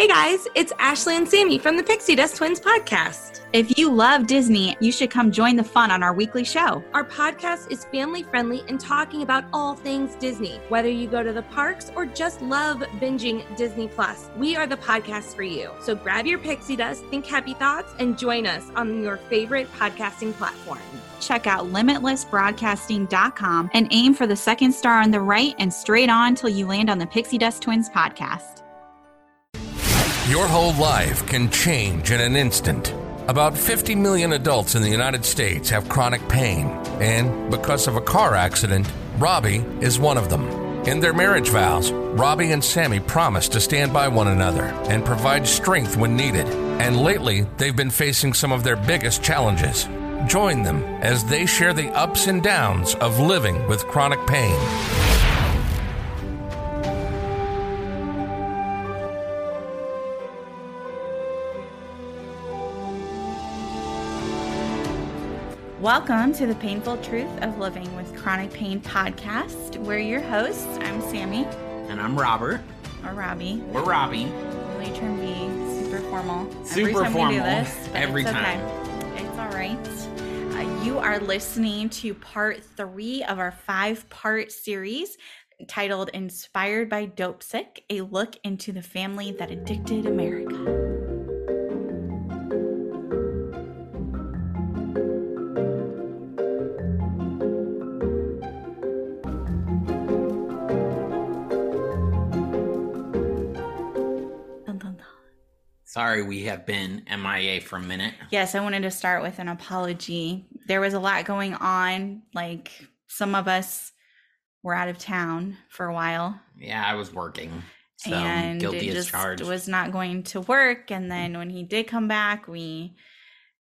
Hey guys, it's Ashley and Sammi from the Pixie Dust Twins podcast. If you love Disney, you should come join the fun on our weekly show. Our podcast is family friendly and talking about all things Disney. Whether you go to the parks or just love binging Disney Plus, we are the podcast for you. So grab your pixie dust, think happy thoughts, and join us on your favorite podcasting platform. Check out limitlessbroadcasting.com and aim for the second star on the right and straight on till you land on the Pixie Dust Twins podcast. Your whole life can change in an instant. About 50 million adults in the United States have chronic pain, and because of a car accident, Robby is one of them. In their marriage vows, Robby and Sammi promise to stand by one another and provide strength when needed. And lately, they've been facing some of their biggest challenges. Join them as they share the ups and downs of living with chronic pain. Welcome to the Painful Truth of Living with Chronic Pain podcast. We're your hosts. I'm Sammi And I'm Robert. or Robby. We're Robby. We and be super formal every Super time we do formal this. But every it's time. Okay. It's all right. Uh, you are listening to part three of our five part series titled Inspired by Dopesick A Look into the Family That Addicted America. Sorry we have been MIA for a minute. Yes, I wanted to start with an apology. There was a lot going on. Like some of us were out of town for a while. Yeah, I was working. So and guilty it as just charged. was not going to work. And then when he did come back, we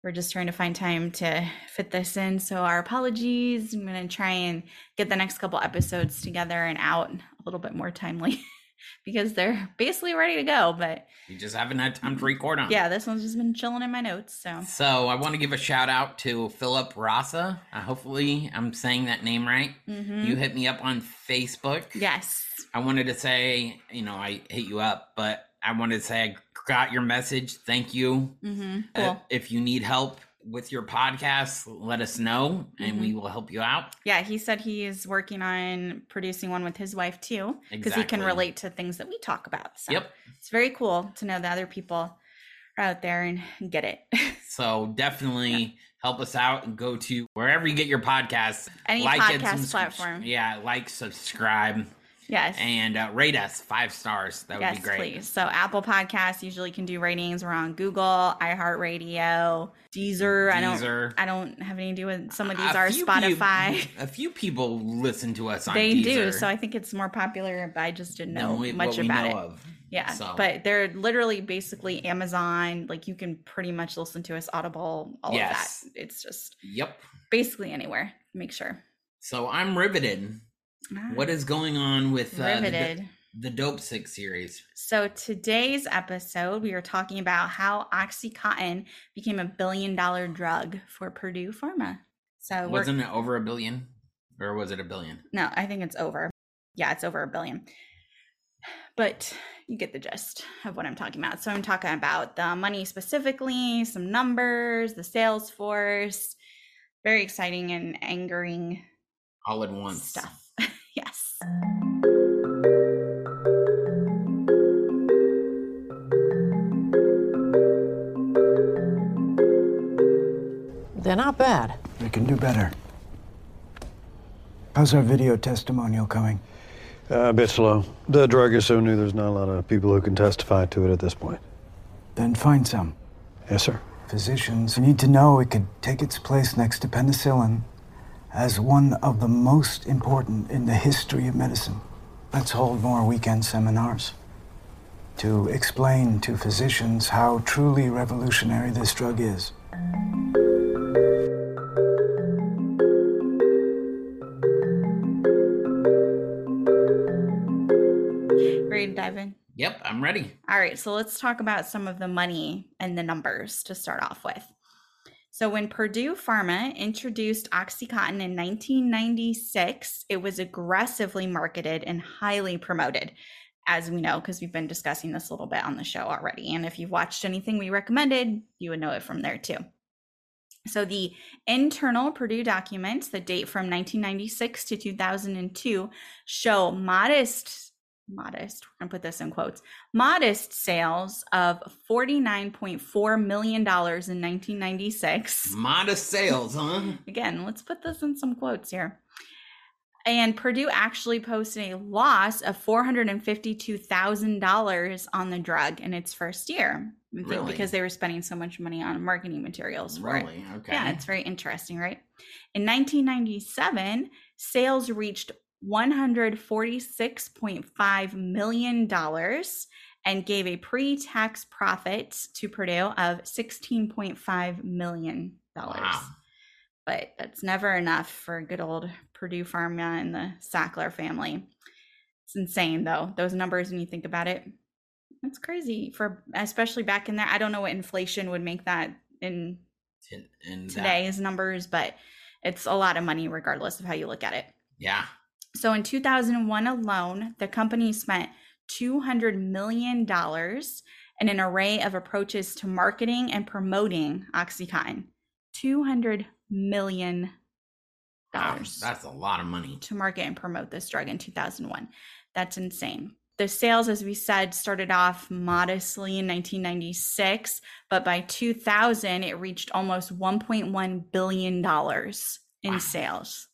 were just trying to find time to fit this in. So our apologies. I'm going to try and get the next couple episodes together and out a little bit more timely because they're basically ready to go. But you just haven't had time to record on. yeah, this one's just been chilling in my notes. So So I want to give a shout out to Philip Rasa. Uh, hopefully I'm saying that name right. mhm. You hit me up on Facebook. yes. I wanted to say, you know, I hit you up, but I wanted to say I got your message. Thank you. Mm-hmm. Uh, Cool. if you need help with your podcast, let us know and Mm-hmm. we will help you out. Yeah, he said he is working on producing one with his wife too, because he can relate to things that we talk about. So Yep. it's very cool to know that other people are out there and get it. So definitely help us out and go to wherever you get your podcasts. Any it, podcast platform. Yeah, like, subscribe, yes. and uh, rate us five stars. That would yes, be great. please. So Apple Podcasts usually can do ratings. We're on Google, iHeartRadio, Deezer. I don't I don't have any to do with some of these A are Spotify. peop- a few people listen to us on they do. So I think it's more popular, but I just didn't know we- much what we about know it. of. Yeah, So- but they're literally basically Amazon. Like you can pretty much listen to us Audible, all Yes. of that. It's just Yep. basically anywhere. Make sure. So I'm riveted. What is going on with uh, the, the Dopesick series? So today's episode, we are talking about how OxyContin became a billion dollar drug for Purdue Pharma. So Wasn't it over a billion, or was it a billion? no, I think it's over. Yeah, it's over a billion. But you get the gist of what I'm talking about. So I'm talking about the money specifically, some numbers, the sales force, very exciting and angering all at once. stuff. yes. They're not bad. We can do better. How's our video testimonial coming? Uh, a bit slow. The drug is so new, there's not a lot of people who can testify to it at this point. Then find some. Yes, sir. Physicians need to know it could take its place next to penicillin as one of the most important in the history of medicine. Let's hold more weekend seminars to explain to physicians how truly revolutionary this drug is. Ready to dive in? Yep, I'm ready. All right, so let's talk about some of the money and the numbers to start off with. So, when Purdue Pharma introduced Oxycontin in 1996, it was aggressively marketed and highly promoted, as we know, because we've been discussing this a little bit on the show already. And if you've watched anything we recommended, you would know it from there too. So, the internal Purdue documents that date from 1996 to 2002 show modest modest, we're gonna put this in quotes, modest sales of $49.4 million in 1996. Modest sales, huh? Again, let's put this in some quotes here. And Purdue actually posted a loss of $452,000 on the drug in its first year. Really? because they were spending so much money on marketing materials for it. Really? Okay. Yeah, it's very interesting, right? In 1997, sales reached 146.5 million dollars and gave a pre-tax profit to Purdue of 16.5 million dollars. Wow. But that's never enough for good old Purdue Pharma and the Sackler family. It's insane though. Those numbers when you think about it. That's crazy for especially back in there. I don't know what inflation would make that in In- in that- today's numbers, but it's a lot of money regardless of how you look at it. yeah. So in 2001 alone, the company spent $200 million in an array of approaches to marketing and promoting Oxycontin. $200 million Wow, that's a lot of money. to market and promote this drug in 2001. That's insane. The sales, as we said, started off modestly in 1996, but by 2000, it reached almost 1.1 billion dollars in Wow. sales.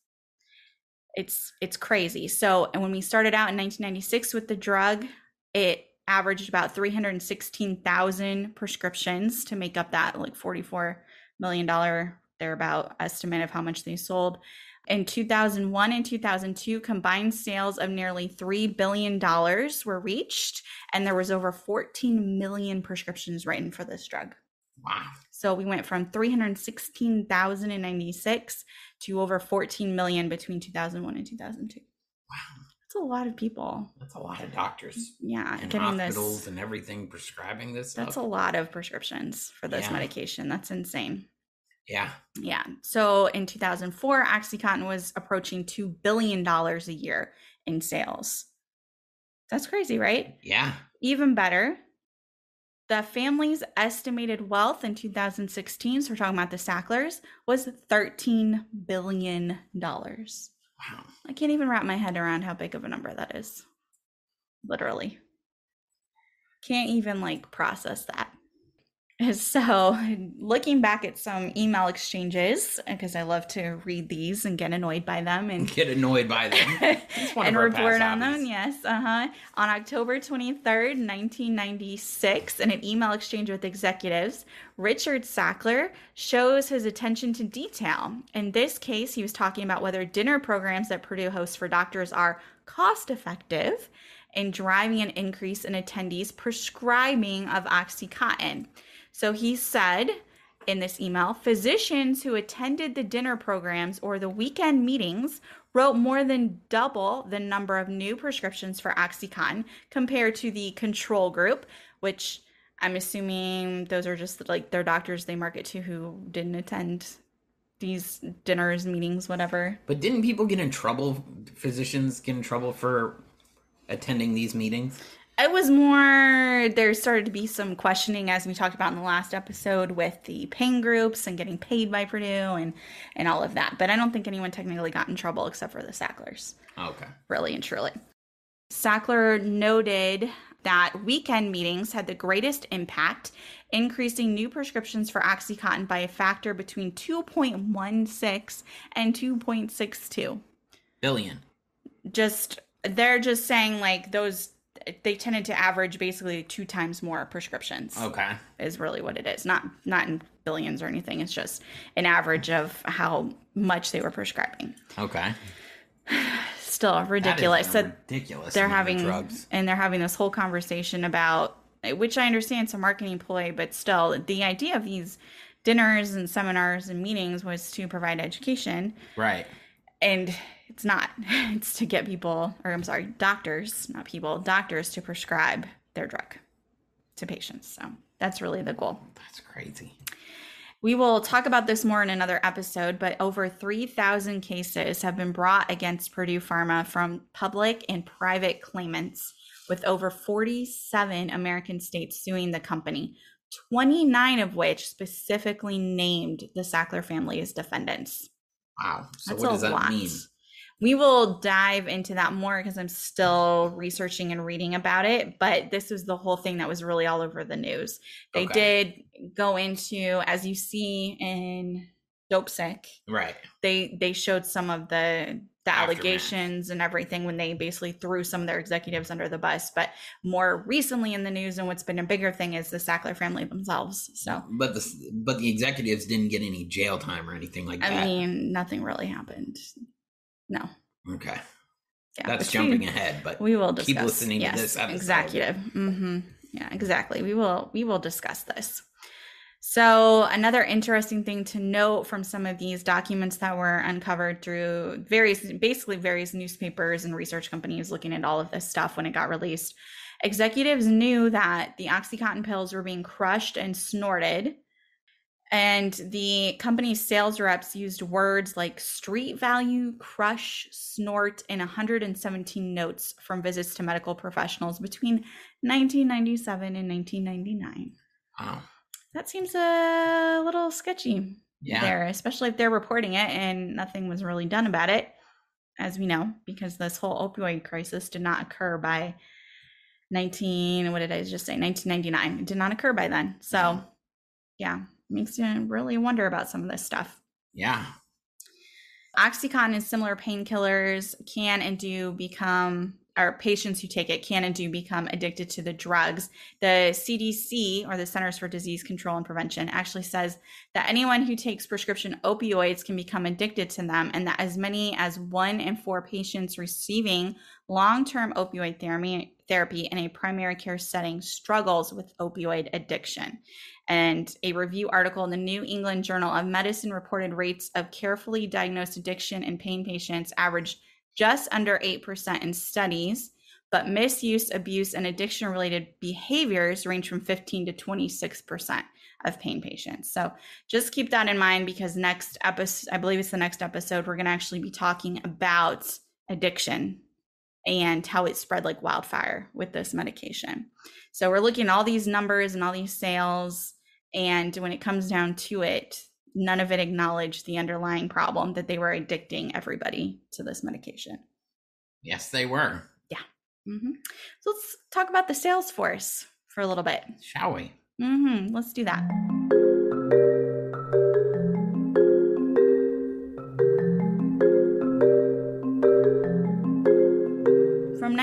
It's it's crazy. So, and when we started out in 1996 with the drug, it averaged about 316,000 prescriptions to make up that like 44 million dollar thereabout estimate of how much they sold. In 2001 and 2002, combined sales of nearly $3 billion were reached, and there was over 14 million prescriptions written for this drug. Wow. So we went from 316,000 in 96 to over 14 million between 2001 and 2002. Wow. That's a lot of people. That's a lot of doctors Yeah, and getting hospitals this. and everything prescribing this Stuff. That's a lot of prescriptions for this Yeah. medication. That's insane. Yeah. Yeah. So in 2004, Oxycontin was approaching $2 billion a year in sales. That's crazy, right? Yeah. Even better, the family's estimated wealth in 2016, so we're talking about the Sacklers, was $13 billion. Wow. I can't even wrap my head around how big of a number that is. Literally. Can't even like process that. So, looking back at some email exchanges, because I love to read these and get annoyed by them and Get annoyed by them. And report on them. Yes, uh huh. On October 23rd, 1996, in an email exchange with executives, Richard Sackler shows his attention to detail. In this case, he was talking about whether dinner programs that Purdue hosts for doctors are cost effective in driving an increase in attendees prescribing of Oxycontin. So he said in this email physicians who attended the dinner programs or the weekend meetings wrote more than double the number of new prescriptions for Oxycontin compared to the control group, which I'm assuming those are just like their doctors they market to who didn't attend these dinners, meetings, whatever. But didn't people get in trouble? Physicians get in trouble for attending these meetings? It was more, there started to be some questioning, as we talked about in the last episode, with the pain groups and getting paid by Purdue and, and all of that. But I don't think anyone technically got in trouble except for the Sacklers, oh, Okay. really and truly. Sackler noted that weekend meetings had the greatest impact, increasing new prescriptions for Oxycontin by a factor between 2.16 and 2.62 Billion. just they're just saying like those they tended to average basically two times more prescriptions Okay. is really what it is not not in billions or anything it's just an average of how much they were prescribing Okay. still ridiculous a so ridiculous. they're having drugs. and they're having this whole conversation about which i understand it's a marketing ploy but still the idea of these dinners and seminars and meetings was to provide education Right. and it's not it's to get people or i'm sorry doctors not people doctors to prescribe their drug to patients so that's really the goal That's crazy. we will talk about this more in another episode but over 3000 cases have been brought against purdue pharma from public and private claimants with over 47 american states suing the company 29 of which specifically named the sackler family as defendants Wow. So that's what a does that lot. mean? We will dive into that more because I'm still researching and reading about it. But this was the whole thing that was really all over the news. They Okay. did go into, as you see in Dopesick, Right. they they showed some of the the Aftermath. allegations and everything when they basically threw some of their executives under the bus. But more recently in the news, and what's been a bigger thing is the Sackler family themselves. So But the but the executives didn't get any jail time or anything like I that. I mean, nothing really happened. No. okay. Yeah, That's jumping we- ahead, but we will discuss. keep listening yes, to this episode. executive. hmm Yeah, exactly. We will we will discuss this. So another interesting thing to note from some of these documents that were uncovered through various, basically various newspapers and research companies looking at all of this stuff when it got released. Executives knew that the OxyContin pills were being crushed and snorted. And the company's sales reps used words like street value, crush, snort, and 117 notes from visits to medical professionals between 1997 and 1999. Wow. That seems a little sketchy Yeah. there, especially if they're reporting it and nothing was really done about it, as we know, because this whole opioid crisis did not occur by 19, what did I just say? 1999. It did not occur by then. So, mm-hmm. yeah, makes you really wonder about some of this stuff. Yeah. Oxycontin and similar painkillers can and do become, or patients who take it can and do become addicted to the drugs. The CDC, or the Centers for Disease Control and Prevention, actually says that anyone who takes prescription opioids can become addicted to them, and that as many as one in four patients receiving long term opioid therapy, in a primary care setting struggles with opioid addiction. And a review article in the New England Journal of Medicine reported rates of carefully diagnosed addiction in pain patients averaged just under 8% in studies, but misuse, abuse, and addiction related behaviors range from 15 to 26% of pain patients. So just keep that in mind because next episode, I believe it's the next episode, we're going to actually be talking about addiction and how it spread like wildfire with this medication. So we're looking at all these numbers and all these sales. And when it comes down to it, none of it acknowledged the underlying problem that they were addicting everybody to this medication. Yes, they were. Yeah. hmm So let's talk about the sales force for a little bit. Shall we? hmm Let's do that.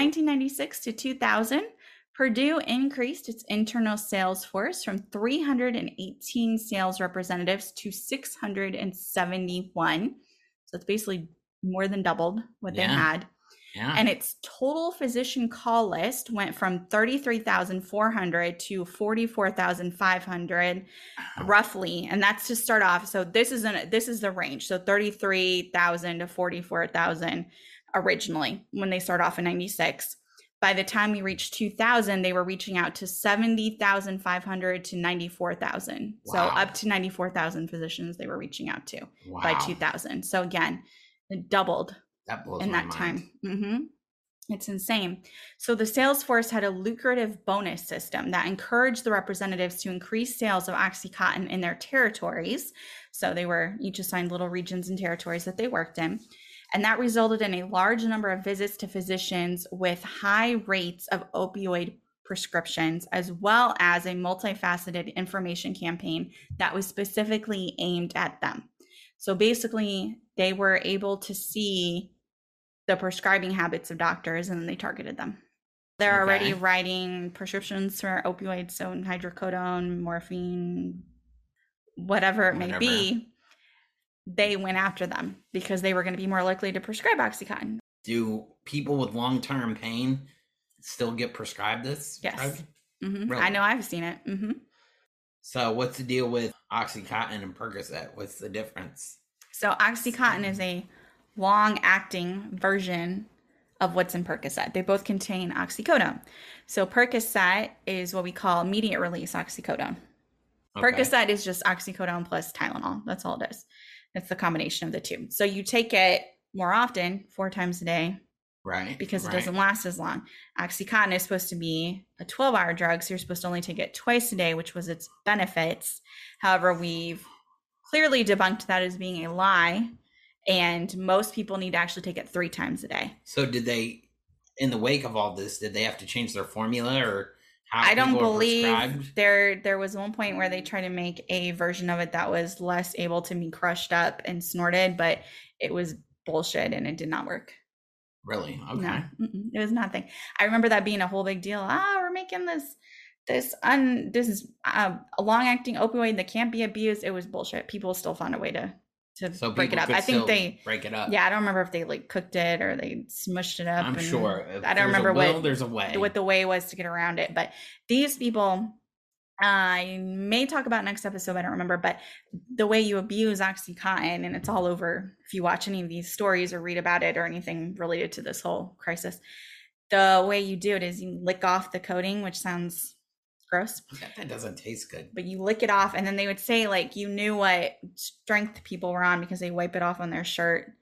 1996 to 2000, Purdue increased its internal sales force from 318 sales representatives to 671. So it's basically more than doubled what they had. Yeah. and its total physician call list went from 33,400 to 44,500 roughly. And that's to start off. So this is an this is the range. So 33,000 to 44,000 originally when they start off in 96 by the time we reached 2000 they were reaching out to 70,500 to 94,000 so up to 94,000 physicians they were reaching out to wow. by 2000 so again it doubled That in that mind. time. hmm It's insane. So the sales force had a lucrative bonus system that encouraged the representatives to increase sales of Oxycontin in their territories. So they were each assigned little regions and territories that they worked in. And that resulted in a large number of visits to physicians with high rates of opioid prescriptions, as well as a multifaceted information campaign that was specifically aimed at them. So basically, they were able to see the prescribing habits of doctors and then they targeted them. They're Okay. already writing prescriptions for opioids, so hydrocodone, morphine, whatever it may be. They went after them because they were going to be more likely to prescribe Oxycontin. Do people with long term pain still get prescribed this? Yes. drug? hmm Really? I know I've seen it. hmm So what's the deal with Oxycontin and Percocet? What's the difference? So Oxycontin is a long-acting version of what's in Percocet. They both contain oxycodone. So Percocet is what we call immediate release oxycodone. Okay. Percocet is just oxycodone plus Tylenol. That's all it is. It's the combination of the two. So you take it more often, four times a day, Right. because right. it doesn't last as long. Oxycontin is supposed to be a 12 hour drug, so you're supposed to only take it twice a day, which was its benefits. However, we've clearly debunked that as being a lie, and most people need to actually take it three times a day. So did they, in the wake of all this, did they have to change their formula or I don't believe there there was one point where they tried to make a version of it that was less able to be crushed up and snorted, but it was bullshit and it did not work. Really? Okay. No, it was nothing. I remember that being a whole big deal. Ah, we're making this this un this is uh, a long acting opioid that can't be abused. It was bullshit. People still found a way to to So break it up. I think they break it up. yeah. I don't remember if they like cooked it or they smushed it up. I'm sure. If I don't remember will, what there's a way. what the way was to get around it. But these people, I may talk about next episode. I don't remember, but the way you abuse OxyContin, and it's all over. If you watch any of these stories or read about it or anything related to this whole crisis, the way you do it is you lick off the coating, which sounds gross, that, that doesn't taste good. but you lick it off, and then they would say like you knew what strength people were on because they wipe it off on their shirt.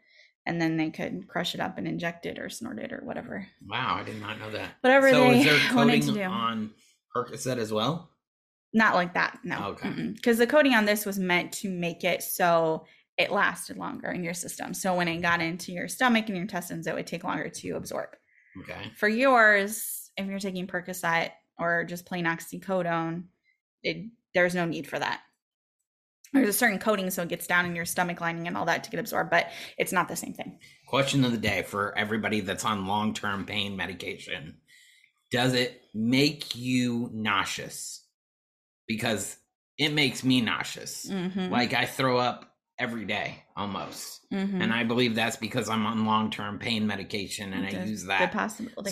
And then they could crush it up and inject it or snort it or whatever. Wow, I did not know that. Whatever so they is there to coating do. on Percocet as well? Not like that, no. Oh, okay. Because the coating on this was meant to make it so it lasted longer in your system. So when it got into your stomach and your intestines, it would take longer to absorb. Okay. For yours, if you're taking Percocet or just plain oxycodone, it, there's no need for that. There's a certain coating so it gets down in your stomach lining and all that to get absorbed, but it's not the same thing. Question of the day for everybody that's on long term pain medication Does it make you nauseous? Because it makes me nauseous. Mhm. Like I throw up every day almost. Mhm. And I believe that's because I'm on long term pain medication and I use that.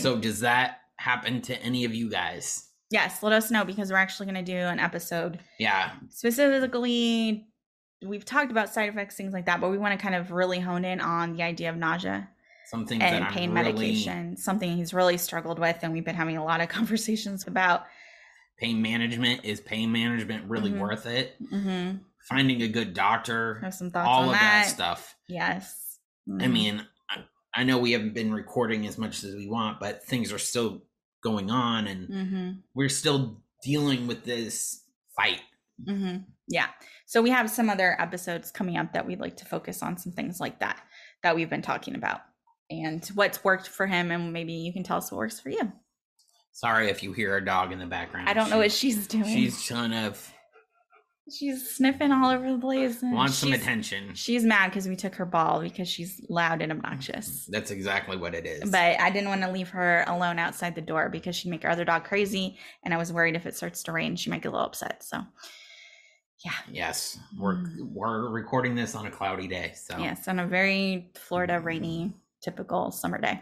So does that happen to any of you guys? yes, let us know because we're actually going to do an episode Yeah. specifically we've talked about side effects things like that but we want to kind of really hone in on the idea of nausea Some things and that I'm pain really, medication something he's really struggled with and we've been having a lot of conversations about pain management is pain management really Mhm. worth it? hmm Finding a good doctor, have some thoughts all on of that, that stuff. yes I Mhm. mean, I, I know we haven't been recording as much as we want, but things are still going on and Mhm. we're still dealing with this fight. hmm Yeah. So we have some other episodes coming up that we'd like to focus on some things like that that we've been talking about and what's worked for him, and maybe you can tell us what works for you. Sorry if you hear a dog in the background. I don't know what she's doing. She's trying to she's sniffing all over the place. and want some attention. She's mad because we took her ball because she's loud and obnoxious. That's exactly what it is. But I didn't want to leave her alone outside the door because she'd make our other dog crazy, and I was worried if it starts to rain, she might get a little upset. So, yeah. yes, we're we're recording this on a cloudy day. So Yes, on a very Florida rainy, typical summer day.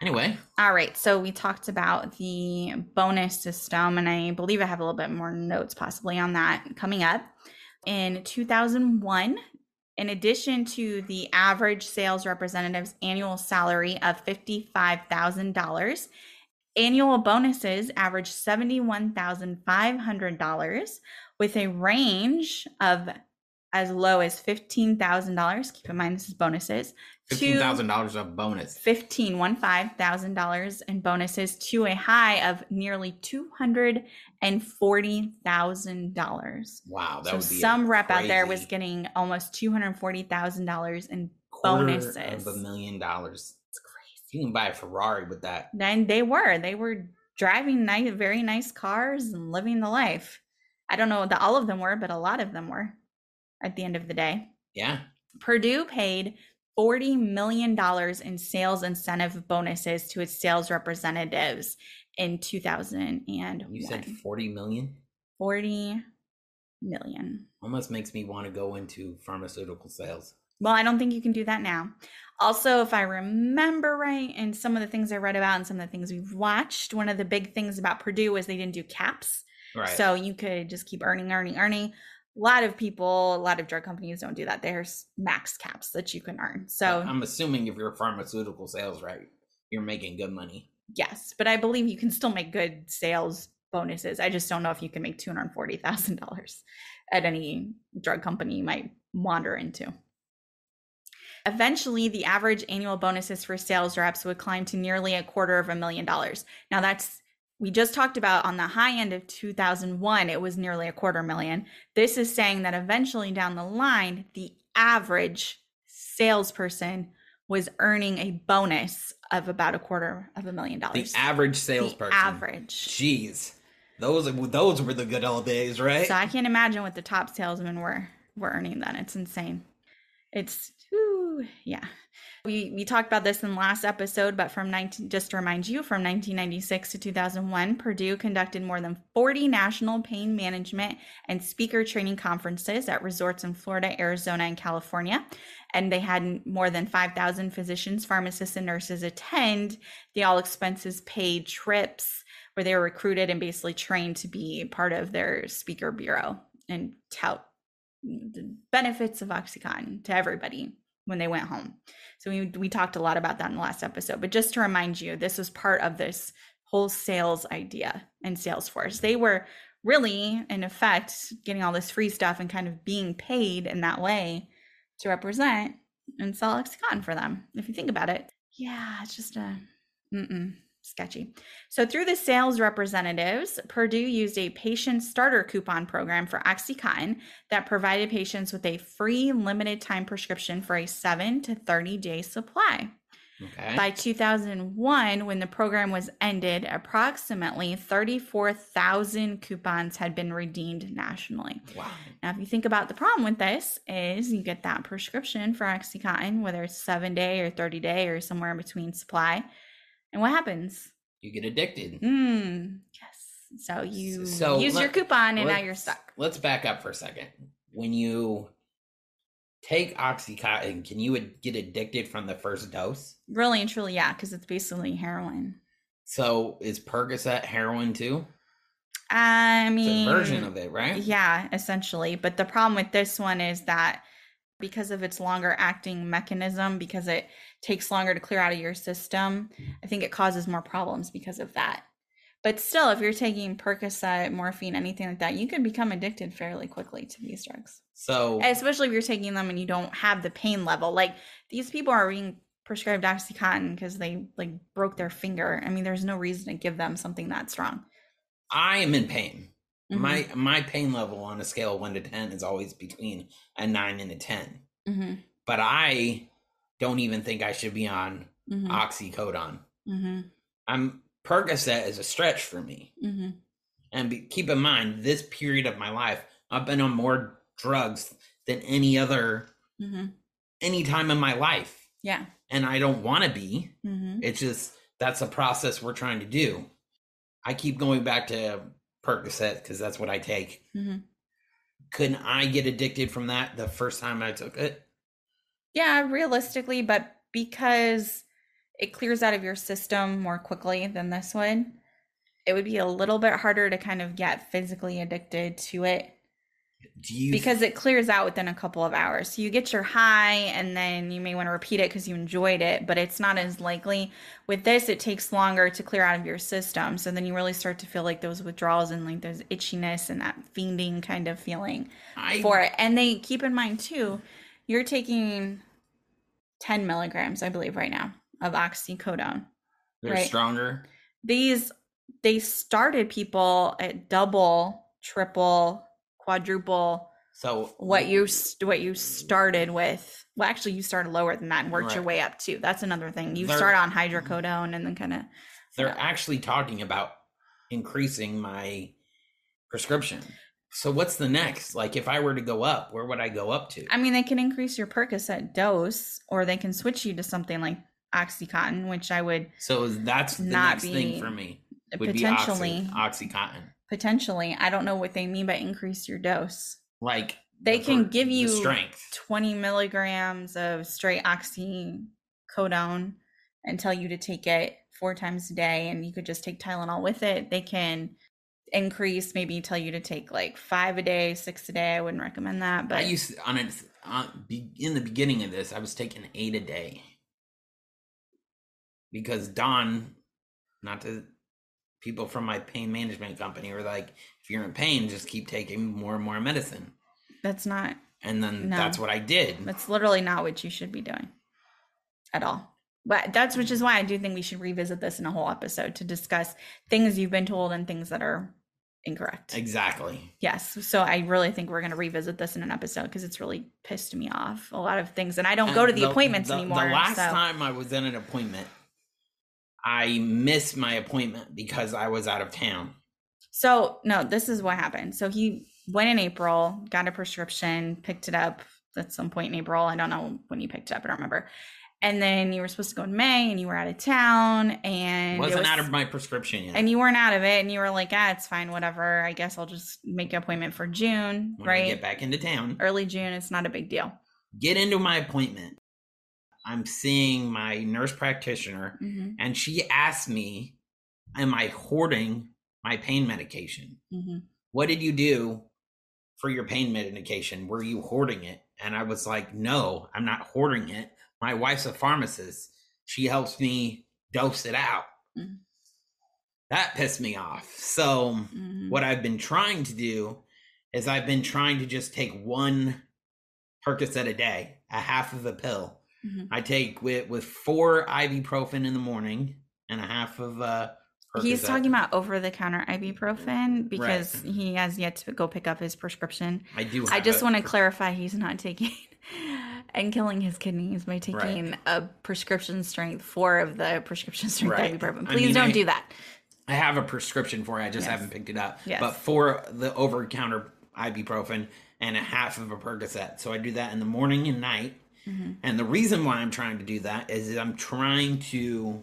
Anyway, All right, so we talked about the bonus system, and I believe I have a little bit more notes possibly on that coming up. In 2001, in addition to the average sales representative's annual salary of $55,000, annual bonuses averaged $71,500 with a range of as low as $15,000. Keep in mind, this is bonuses. Fifteen thousand dollars of bonus. 15 one five thousand dollars in bonuses to a high of nearly two hundred and forty thousand dollars. Wow, that So would be some rep out there was getting almost two hundred forty thousand dollars in Quarter bonuses. of a million dollars. It's crazy. You can buy a Ferrari with that. And they were they were driving nice, very nice cars and living the life. I don't know that all of them were, but a lot of them were. At the end of the day, Yeah. Purdue paid $40 million in sales incentive bonuses to its sales representatives in 2001. You said forty million. 40 million. Almost makes me want to go into pharmaceutical sales. Well, I don't think you can do that now. Also, if I remember right, and some of the things I read about and some of the things we've watched, one of the big things about Purdue was they didn't do caps. Right. So you could just keep earning, earning, earning. A lot of people, a lot of drug companies don't do that. There's max caps that you can earn. So I'm assuming if you're a pharmaceutical sales, right, you're making good money. Yes, but I believe you can still make good sales bonuses. I just don't know if you can make two hundred forty thousand dollars at any drug company you might wander into. Eventually, the average annual bonuses for sales reps would climb to nearly a quarter of a million dollars. Now, that's we just talked about on the high end of 2001, it was nearly a quarter million. This is saying that eventually down the line, the average salesperson was earning a bonus of about a quarter of a million dollars. The average The salesperson. average. Jeez. Those those were the good old days, right? So I can't imagine what the top salesmen were were earning then. It's insane. It's whew, yeah. We we talked about this in the last episode, but from 19 just to remind you, from 1996 to 2001, Purdue conducted more than 40 national pain management and speaker training conferences at resorts in Florida, Arizona, and California. And they had more than 5,000 physicians, pharmacists, and nurses attend the all expenses paid trips where they were recruited and basically trained to be part of their speaker bureau and tout the benefits of Oxycontin to everybody when they went home. So we we talked a lot about that in the last episode. But just to remind you, this was part of this whole sales idea in Salesforce. They were really, in effect, getting all this free stuff and kind of being paid in that way to represent and sell Oxycontin for them. If you think about it, yeah, it's just a mm-mm, sketchy. So through the sales representatives, Purdue used a patient starter coupon program for OxyContin that provided patients with a free limited time prescription for a 7 to 30 day supply. okay. By 2001, when the program was ended, approximately 34,000 coupons had been redeemed nationally. wow. Now, if you think about the problem with this, is you get that prescription for OxyContin, whether it's seven day or 30 day or somewhere in between supply. And what happens? You get addicted. Mm, yes. So you So use your coupon and now you're stuck. Let's back up for a second. When you take Oxycontin, can you get addicted from the first dose? Really and truly, yeah, because it's basically heroin. So is Percocet heroin too? I mean, a version of it, right? Yeah, essentially. But the problem with this one is that because of its longer acting mechanism, because it takes longer to clear out of your system, I think it causes more problems because of that. But still, if you're taking Percocet, morphine, anything like that, you can become addicted fairly quickly to these drugs. So Especially if you're taking them and you don't have the pain level. Like these people are being prescribed Oxycontin because they like broke their finger. I mean, there's no reason to give them something that strong. I am in pain. Mhm. My my pain level on a scale of one to ten is always between a nine and a ten. Mm-hmm. But I don't even think I should be on Mm-hmm. oxycodone. Mm-hmm. I'm Percocet is a stretch for me. Mm-hmm. And be, keep in mind, this period of my life, I've been on more drugs than any other Mm-hmm. any time in my life, Yeah. and I don't want to be. Mm-hmm. It's just that's a process we're trying to do. I keep going back to Percocet because that's what I take. Mm-hmm. Couldn't I get addicted from that the first time I took it? Yeah, realistically, but because it clears out of your system more quickly than this one, it would be a little bit harder to kind of get physically addicted to it. Do you because it clears out within a couple of hours. So you get your high and then you may want to repeat it because you enjoyed it, but it's not as likely. With this, it takes longer to clear out of your system. So then you really start to feel like those withdrawals and like those itchiness and that fiending kind of feeling I, for it. And they keep in mind too, you're taking 10 milligrams, I believe, right now of oxycodone. they're right. stronger. These they started people at double, triple, quadruple So what you what you started with. Well, actually, you started lower than that and worked your way up too. That's another thing. You start on mm-hmm. hydrocodone and then kind of they're Yeah. actually talking about increasing my prescription. So what's the next? Like if I were to go up, where would I go up to? I mean, they can increase your Percocet dose, or they can switch you to something like OxyContin, which I would So that's the Not next thing for me. Would potentially be Oxy, Oxycontin. Potentially. I don't know what they mean by increase your dose. Like They can give you strength. 20 milligrams of straight oxycodone and tell you to take it four times a day and you could just take tylenol with it they can increase maybe tell you to take like five a day six a day i wouldn't recommend that but I used on it uh, in the beginning of this. I was taking eight a day because Don, not to people from my pain management company, were like, if you're in pain, just keep taking more and more medicine. that's not And then No. that's what I did. that's literally not what you should be doing at all but that's which is why i do think we should revisit this in a whole episode to discuss things you've been told and things that are incorrect Exactly. Yes. So I really think we're going to revisit this in an episode because it's really pissed me off. A lot of things. And I don't go to And the, appointments the- anymore. The last so. time I was in an appointment, I missed my appointment because I was out of town. So, no, this is what happened. So he went in April, got a prescription, picked it up at some point in April. I don't know when you picked it up. I don't remember. And then you were supposed to go in May and you were out of town and it Wasn't was- out of my prescription yet. and you weren't out of it and you were like, ah, it's fine, whatever. I guess I'll just make an appointment for June, when I right? get back into town, Early June. It's not a big deal. get into my appointment. I'm seeing my nurse practitioner, hmm and she asked me, Am I hoarding my pain medication? hmm What did you do for your pain medication? Were you hoarding it? And I was like, No, I'm not hoarding it. My wife's a pharmacist. She helps me dose it out. Mhm. That pissed me off. So, hmm what I've been trying to do is I've been trying to just take one Percocet a day, a half of a pill. Mhm. I take with with four ibuprofen in the morning and a half of uh He's talking about over the counter ibuprofen because he has yet to go pick up his prescription. I do. I just want to clarify he's not taking and killing his kidneys by taking a prescription strength, four of the prescription strength Right. ibuprofen. I Please mean, don't I- do that. I have a prescription for it. I just Yes. haven't picked it up. Yes. But for the over counter ibuprofen and a half of a Percocet. So I do that in the morning and night. Mhm. And the reason why I'm trying to do that is I'm trying to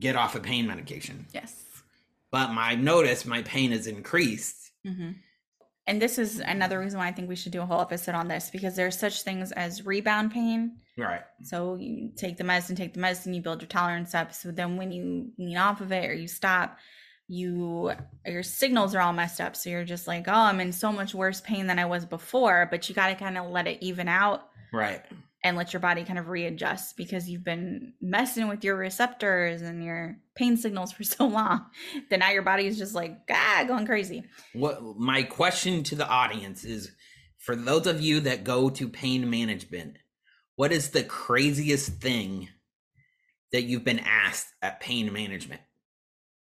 get off of pain medication. Yes. But my notice my pain has increased. hmm And this is another reason why I think we should do a whole episode on this because there's such things as rebound pain. Right. So you take the medicine, take the medicine, you build your tolerance up. So then when you wean off of it or you stop, you your signals are all messed up. So you're just like, oh, I'm in so much worse pain than I was before. But you got to kind of let it even out Right. And let your body kind of readjust because you've been messing with your receptors and your pain signals for so long that now your body is just like ah going crazy. What my question to the audience is for those of you that go to pain management, what is the craziest thing that you've been asked at pain management?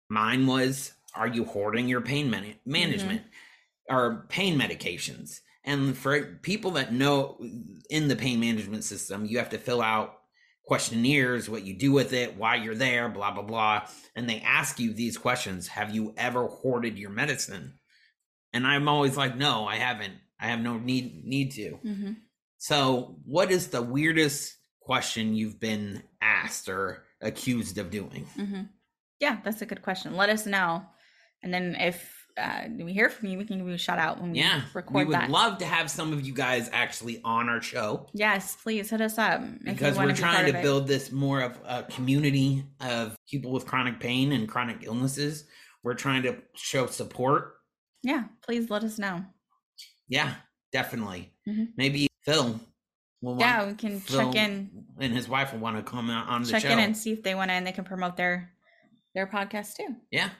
Mine was, are you hoarding your pain man- management or pain medications? And for people that know in the pain management system, you have to fill out questionnaires, what you do with it, why you're there, blah, blah, blah. And they ask you these questions Have you ever hoarded your medicine? And I'm always like, no, I haven't. I have no need need to. Mm-hmm. So, what is the weirdest question you've been asked or accused of doing? Mm-hmm. Yeah, that's a good question. Let us know, and then if uh, do we hear from you, we can give you a shout out when we Yeah, record we would that. love to have some of you guys actually on our show yes, please hit us up because we're trying of to build this more of a community of people with chronic pain and chronic illnesses. We're trying to show support. Yeah, please let us know. Yeah, definitely. Mhm. Maybe Phil will Yeah, we can Phil check in, and his wife will want to come out on the check show. in, and see if they want to, and they can promote their their podcast too. yeah.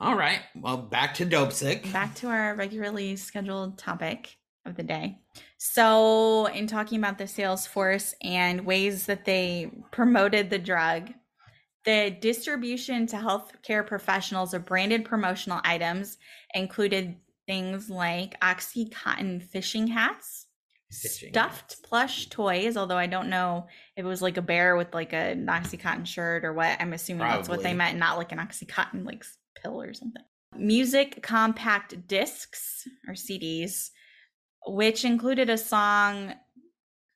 All right. Well, back to Dopesick. Back to our regularly scheduled topic of the day. So, in talking about the sales force and ways that they promoted the drug, the distribution to healthcare professionals of branded promotional items included things like Oxycontin fishing hats, Fishing stuffed plush toys, although I don't know if it was like a bear with like a an Oxycontin shirt or what. I'm assuming that's what they meant, not like an Oxycontin like pill or something. Music compact discs or CDs, which included a song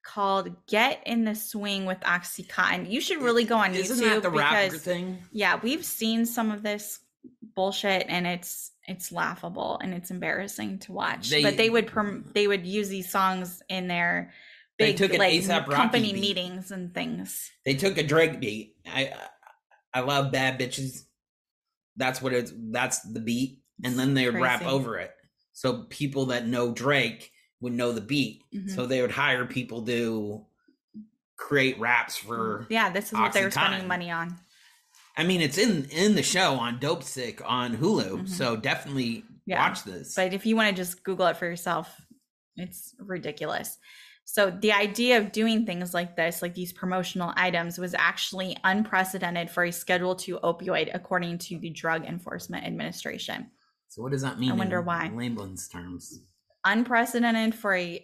called Get in the Swing with Oxycontin. You should really go on Isn't YouTube that the rapper because thing? yeah, we've seen some of this bullshit and it's it's laughable and it's embarrassing to watch. They- but they would prom- they would use these songs in their big like company beat. meetings and things. They took a Drake beat. I I love bad bitches. That's what it's. That's the beat, and then they would rap over it. So people that know Drake would know the beat. Mhm. So they would hire people to create raps for. Yeah, this is what they were spending money on. I mean, it's in in the show on Dopesick on Hulu. Mhm. So definitely Yeah. watch this. But if you want to just Google it for yourself, it's ridiculous. So the idea of doing things like this, like these promotional items, was actually unprecedented for a Schedule II opioid, according to the Drug Enforcement Administration. so what does that mean? I wonder in why. Layman's terms. Unprecedented for a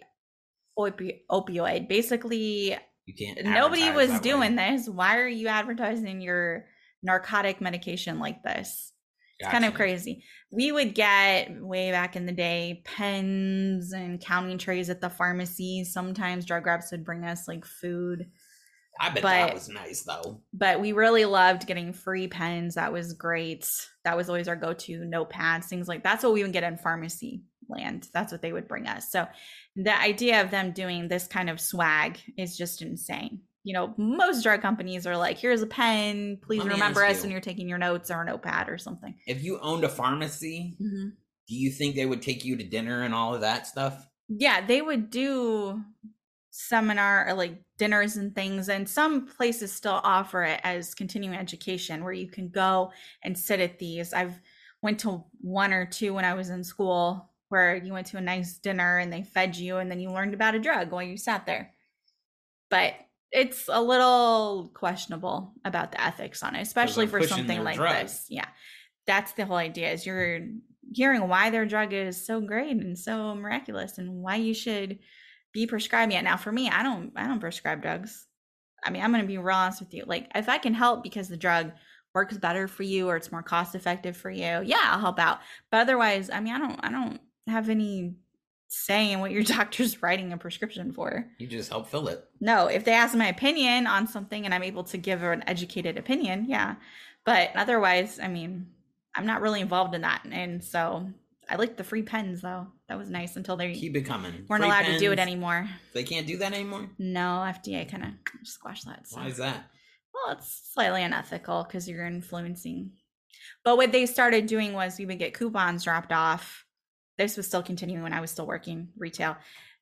opi- opioid. Basically, You can't. nobody was that way. doing this. Why are you advertising your narcotic medication like this? It's kind of crazy. We would get way back in the day pens and counting trays at the pharmacy. Sometimes drug reps would bring us like food, I bet but- that was nice though. but we really loved getting free pens. That was great. That was always our go to notepads, things like that's what we would get in pharmacy land. That's what they would bring us. So the idea of them doing this kind of swag is just insane. You know, most drug companies are like, here's a pen. Please Let remember us you. when you're taking your notes or a notepad or something. If you owned a pharmacy, Mhm. do you think they would take you to dinner and all of that stuff? yeah they would do seminar or like dinners and things and some places still offer it as continuing education where you can go and sit at these i've went to one or two when i was in school where you went to a nice dinner and they fed you and then you learned about a drug while you sat there but it's a little questionable about the ethics on it especially for something like drug. this. Yeah. That's the whole idea is you're hearing why their drug is so great and so miraculous and why you should be prescribing it. Now for me i don't i don't prescribe drugs. I mean i'm going to be real honest with you. Like if i can help because the drug works better for you or it's more cost effective for you yeah i'll help out. But otherwise i mean i don't i don't have any say in what your doctor's writing a prescription for You just help fill it. no, if they ask my opinion on something and I'm able to give an educated opinion, yeah. But otherwise, I mean, I'm not really involved in that. And so I like the free pens though. That was nice until they Keep it coming. weren't Free allowed to do it anymore. They can't do that anymore. No, FDA kind of squashed that. So. Why is that? Well, it's slightly unethical because you're influencing. But what they started doing was we would get coupons dropped off. This was still continuing when I was still working retail.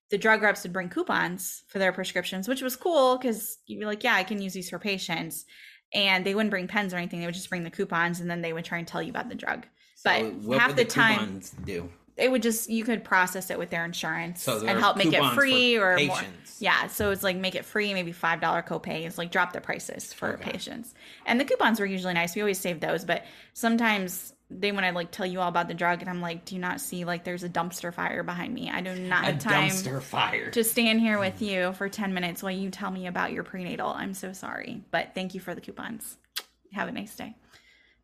The drug reps would bring coupons for their prescriptions, which was cool because you'd be like, yeah, I can use these for patients. And they wouldn't bring pens or anything. They would just bring the coupons and then they would try and tell you about the drug. But So what half would the time- do? They would just, you could process it with their insurance So and help make it free or more. Yeah, so it's like make it free, maybe five dollar copays, like drop the prices for Okay. patients. And the coupons were usually nice. We always save those, but sometimes they want to like tell you all about the drug, and I'm like, do you not see like there's a dumpster fire behind me? I do not A have time dumpster fire. to stand here with mm. you for ten minutes while you tell me about your prenatal. I'm so sorry, but thank you for the coupons. Have a nice day.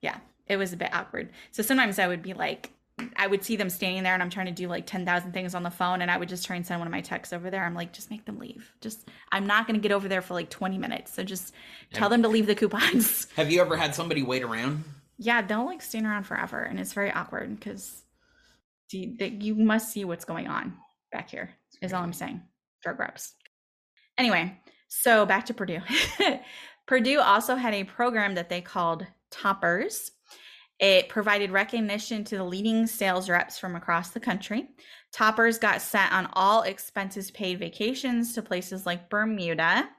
Yeah, it was a bit awkward. So sometimes I would be like, I would see them standing there and I'm trying to do like 10,000 things on the phone and I would just try and send one of my texts over there. I'm like, just make them leave. Just, I'm not going to get over there for like 20 minutes. So just tell them to leave the coupons. Have you ever had somebody wait around? Yeah, they'll like stand around forever and it's very awkward because you, you must see what's going on back here, is all I'm saying. Drug reps. Anyway, so back to Purdue. Purdue also had a program that they called Toppers. It provided recognition to the leading sales reps from across the country. Toppers got sent on all expenses paid vacations to places like Bermuda.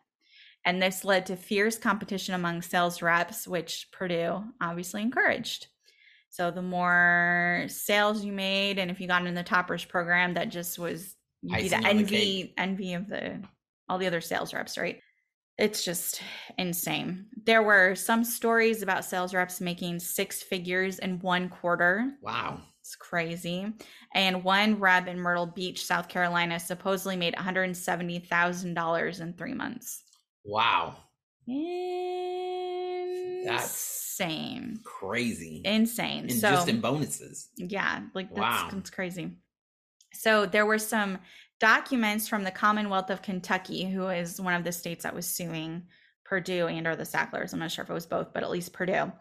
And this led to fierce competition among sales reps, which Purdue obviously encouraged. So the more sales you made, and if you got in the toppers program, that just was you'd be the on the envy envy of the all the other sales reps, right? It's just insane. There were some stories about sales reps making six figures in one quarter. Wow. It's crazy. And one rep in Myrtle Beach, South Carolina, supposedly made $170,000 in three months. Wow. Insane. Crazy. Insane. and so just in bonuses. yeah, like that's, Wow. that's crazy. So there were some documents from the Commonwealth of Kentucky, who is one of the states that was suing Purdue and or the Sacklers. I'm not sure if it was both, but at least Purdue.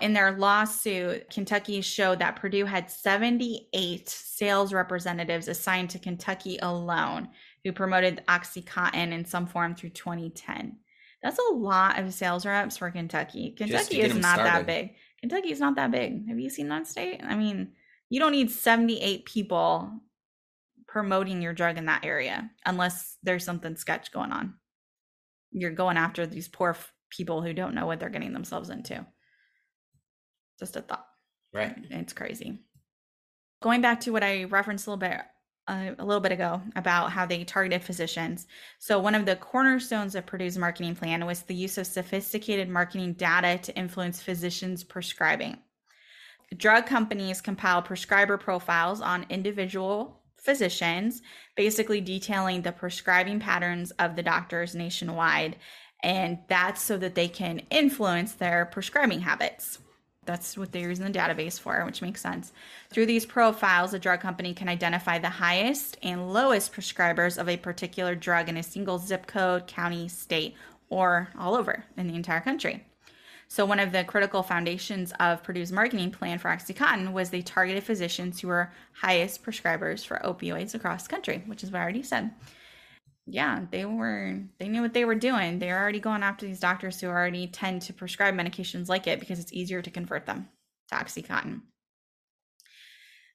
In their lawsuit, Kentucky showed that Purdue had 78 sales representatives assigned to Kentucky alone who promoted Oxycontin in some form through 2010. That's a lot of sales reps for Kentucky. Kentucky is not that big. Kentucky is not that big. Have you seen that state? I mean, you don't need 78 people promoting your drug in that area unless there's something sketch going on. You're going after these poor f- people who don't know what they're getting themselves into. Just a thought. Right. It's crazy. Going back to what I referenced a little bit uh, a little bit ago about how they targeted physicians. So one of the cornerstones of Purdue's marketing plan was the use of sophisticated marketing data to influence physicians' prescribing. Drug companies compile prescriber profiles on individual physicians, basically detailing the prescribing patterns of the doctors nationwide. And that's so that they can influence their prescribing habits. That's what they're using the database for, which makes sense. Through these profiles, a drug company can identify the highest and lowest prescribers of a particular drug in a single zip code, county, state, or all over in the entire country. So, one of the critical foundations of Purdue's marketing plan for Oxycontin was they targeted physicians who were highest prescribers for opioids across the country, which is what I already said. Yeah, they were, they knew what they were doing. They're already going after these doctors who already tend to prescribe medications like it because it's easier to convert them to Oxycontin.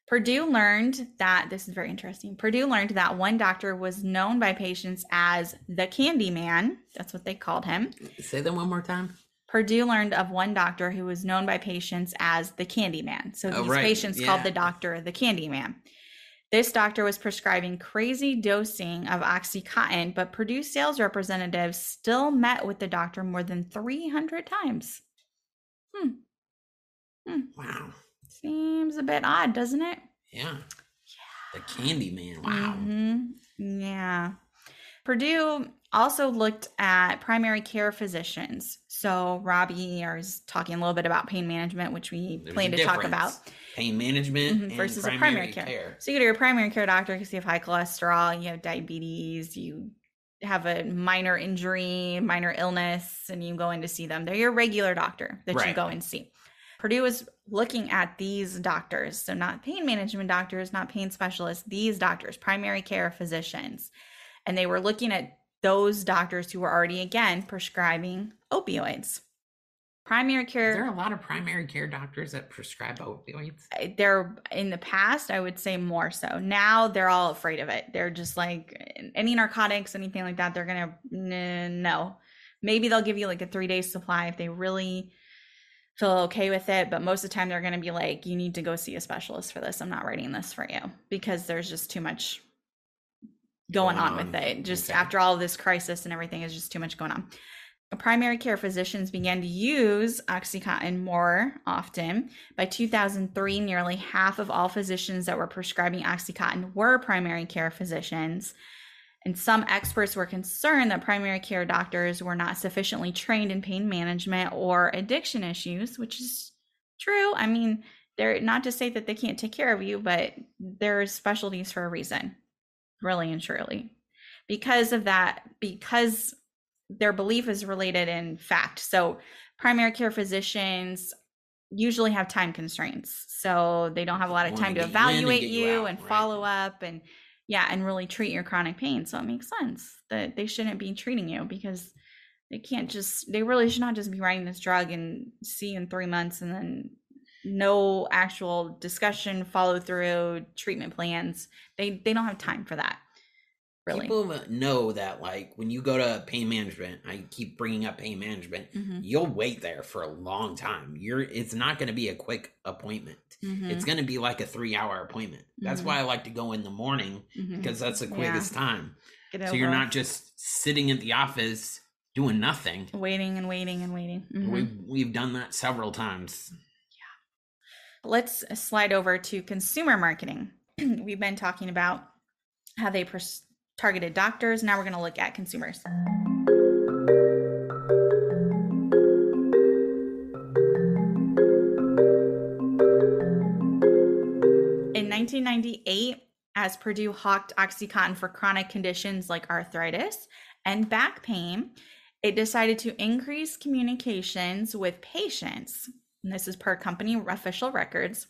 Purdue learned that this is very interesting. Purdue learned that one doctor was known by patients as the Candy Man. That's what they called him. Say that one more time. Purdue learned of one doctor who was known by patients as the Candy Man. So Oh, these right. patients called the doctor the Candy Man. This doctor was prescribing crazy dosing of Oxycontin, but Purdue sales representatives still met with the doctor more than 300 times. Hmm. Wow. Seems a bit odd, doesn't it? Yeah. yeah. The Candy Man. Wow. Mhm. Yeah. Purdue also looked at primary care physicians. So Robby is talking a little bit about pain management, which we There's plan to talk about. Pain management Mhm, versus primary a primary care. care. So you go to your primary care doctor because you have high cholesterol, you have diabetes, you have a minor injury, minor illness, and you go in to see them. They're your regular doctor that you go and see. Purdue is looking at these doctors, so not pain management doctors, not pain specialists, these doctors, primary care physicians. And they were looking at those doctors who were already, again, prescribing opioids. Primary care Is there are a lot of primary care doctors that prescribe opioids? They're in the past i would say more so now they're all afraid of it they're just like any narcotics anything like that they're gonna "N- no maybe they'll give you like a three day supply if they really feel okay with it but most of the time they're gonna be like you need to go see a specialist for this i'm not writing this for you because there's just too much going, Going on, on. with it just Okay. after all of this crisis and everything is just too much going on primary care physicians began to use oxycontin more often by 2003, nearly half of all physicians that were prescribing Oxycontin were primary care physicians. And some experts were concerned that primary care doctors were not sufficiently trained in pain management or addiction issues, which is true. I mean, they're not to say that they can't take care of you, but there's specialties for a reason, really and truly. Because of that, because their belief is related in fact. So, primary care physicians usually have time constraints. So, they don't have a lot of time to get you in and evaluate you, you out, and right. follow up and yeah, and really treat your chronic pain. So, it makes sense that they shouldn't be treating you because they can't just they really should not just be writing this drug and see you in 3 months and then no actual discussion, follow through, treatment plans. They they don't have time for that. Really. People know that, like, when you go to pain management, I keep bringing up pain management. Mhm, You'll wait there for a long time. You're. It's not going to be a quick appointment. mhm, It's going to be like a three-hour appointment. That's Mhm. why I like to go in the morning mhm. because that's the Yeah. quickest time. So you're not just sitting at the office doing nothing. waiting and waiting and waiting. Mhm. We've we've done that several times. Let's slide over to consumer marketing. We've been talking about how they pers- targeted doctors. Now we're going to look at consumers. In 1998, as Purdue hawked Oxycontin for chronic conditions like arthritis and back pain, it decided to increase communications with patients. And this is per company official records.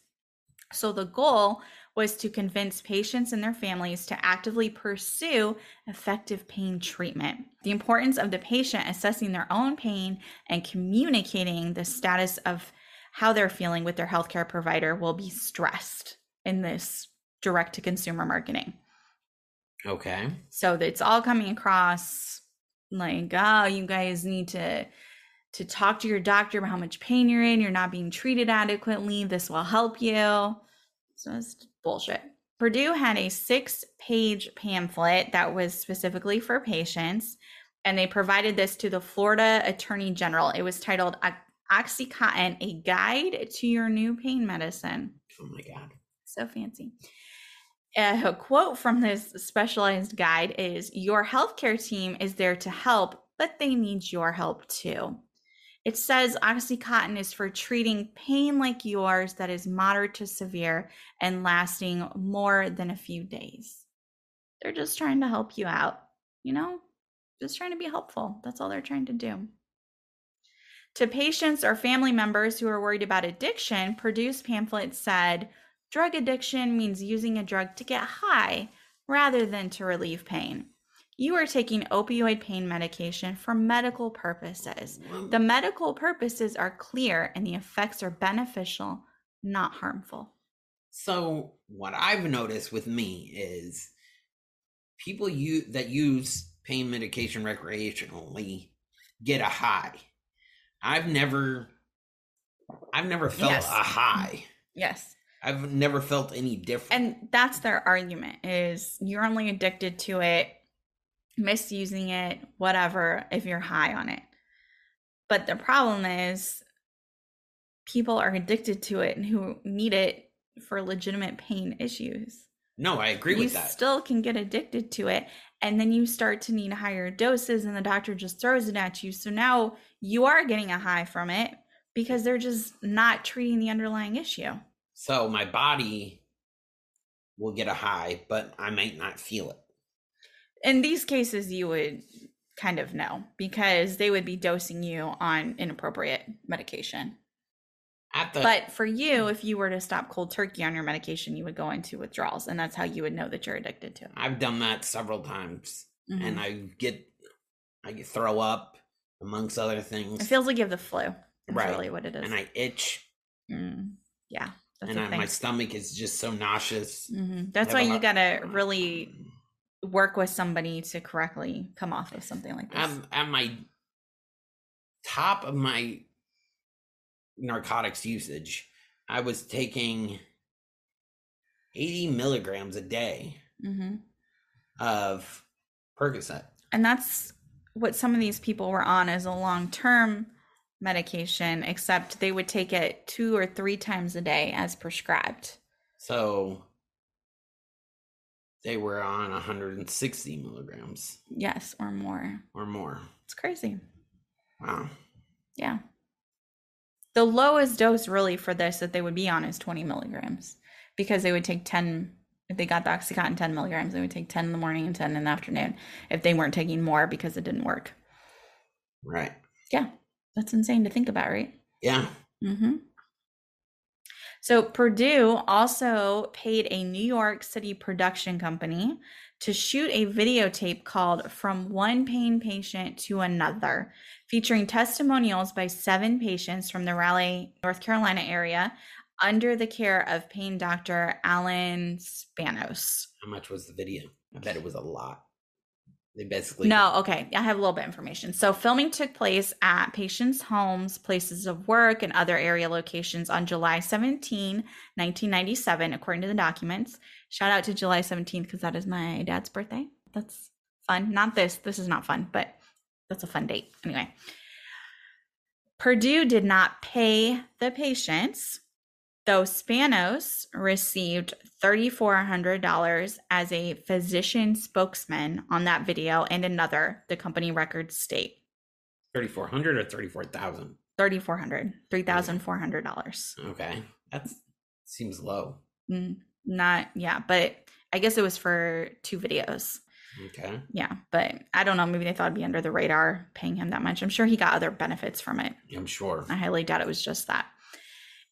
So the goal was to convince patients and their families to actively pursue effective pain treatment. The importance of the patient assessing their own pain and communicating the status of how they're feeling with their healthcare provider will be stressed in this direct to consumer marketing. Okay. So it's all coming across like, oh, you guys need to to talk to your doctor about how much pain you're in. You're not being treated adequately. This will help you. So it's bullshit. Purdue had a six page pamphlet that was specifically for patients, and they provided this to the Florida Attorney General. It was titled Oxycontin, a guide to your new pain medicine. Oh my god. So fancy. Uh, a quote from this specialized guide is Your healthcare team is there to help, but they need your help too. It says Oxycontin is for treating pain like yours that is moderate to severe and lasting more than a few days. They're just trying to help you out, you know? Just trying to be helpful. That's all they're trying to do. To patients or family members who are worried about addiction, Purdue's pamphlet said drug addiction means using a drug to get high rather than to relieve pain. You are taking opioid pain medication for medical purposes. The medical purposes are clear and the effects are beneficial, not harmful. So what I've noticed with me is people you that use pain medication recreationally get a high. I've never I've never felt Yes. a mm-hmm. high. Yes. I've never felt any different. And that's their argument is you're only addicted to it, misusing it, whatever, if you're high on it. But the problem is people are addicted to it and who need it for legitimate pain issues. no, I agree you with that. still can get addicted to it and then you start to need higher doses and the doctor just throws it at you. So now you are getting a high from it because they're just not treating the underlying issue. so my body will get a high, but I might not feel it. In these cases you would kind of know because they would be dosing you on inappropriate medication At the but for you if you were to stop cold turkey on your medication you would go into withdrawals and that's how you would know that you're addicted to it I've done that several times Mhm. and I get I get throw up amongst other things. it feels like you have the flu that's Right. really what it is and I itch Mm, yeah that's and I, my stomach is just so nauseous. Mhm. that's why you gotta really work with somebody to correctly come off of something like this I'm at my top of my narcotics usage. I was taking 80 milligrams a day hmm of Percocet. And that's what some of these people were on as a long term medication, except they would take it two or three times a day as prescribed. So they were on 160 milligrams Yes, or more. or more. It's crazy. Wow. Yeah. The lowest dose really for this that they would be on is 20 milligrams because they would take 10. If they got the Oxycontin 10 milligrams, they would take 10 in the morning and 10 in the afternoon if they weren't taking more because it didn't work. Right. Yeah. That's insane to think about, right? Yeah. Mm-hmm. So Purdue also paid a New York City production company to shoot a videotape called From One Pain Patient to Another, featuring testimonials by seven patients from the Raleigh, North Carolina area under the care of pain doctor Alan Spanos. How much was the video? I bet it was a lot. They basically No, okay. I have a little bit of information. So, filming took place at patients' homes, places of work, and other area locations on July 17, 1997, according to the documents. Shout out to July 17th because that is my dad's birthday. That's fun. Not this. This is not fun, but that's a fun date. Anyway, Purdue did not pay the patients, though Spanos received $3,400 as a physician spokesman on that video and another, the company records state. thirty four hundred or thirty four thousand. $3,400, $3,400. Okay, that seems low. Mm, Not, yeah, but I guess it was for two videos. Okay, Yeah, but I don't know. Maybe they thought it'd be under the radar paying him that much. I'm sure he got other benefits from it. I'm sure. I highly doubt it was just that.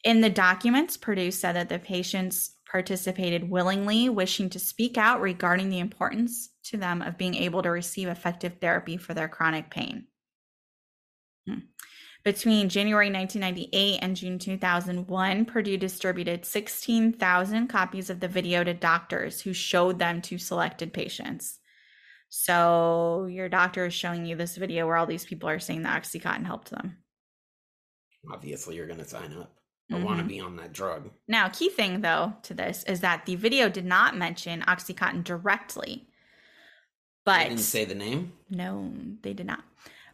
In the documents, Purdue said that the patients participated willingly, wishing to speak out regarding the importance to them of being able to receive effective therapy for their chronic pain. Hmm. Between January 1998 and June 2001, Purdue distributed 16,000 copies of the video to doctors who showed them to selected patients. So your doctor is showing you this video where all these people are saying that Oxycontin helped them. Obviously, you're going to sign up. I want to Mhm. be on that drug. Now, key thing though to this is that the video did not mention Oxycontin directly. But didn't say the name. no, they did not.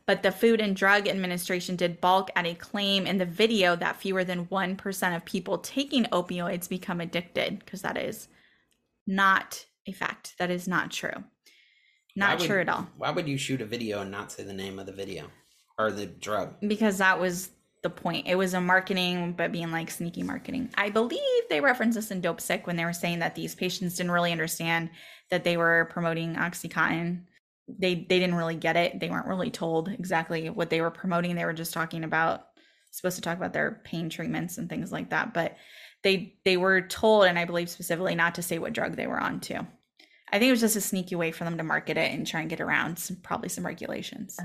But the Food and Drug Administration did balk at a claim in the video that fewer than 1% of people taking opioids become addicted, because that is not a fact. That is not true. Not would- true at all. Why would you shoot a video and not say the name of the video or the drug? because that was the point. It was a marketing, but being like sneaky marketing. I believe they referenced this in Dopesick when they were saying that these patients didn't really understand that they were promoting OxyContin. They they didn't really get it. They weren't really told exactly what they were promoting. They were just talking about supposed to talk about their pain treatments and things like that. But they they were told, and I believe specifically not to say what drug they were on too. I think it was just a sneaky way for them to market it and try and get around some, probably some regulations.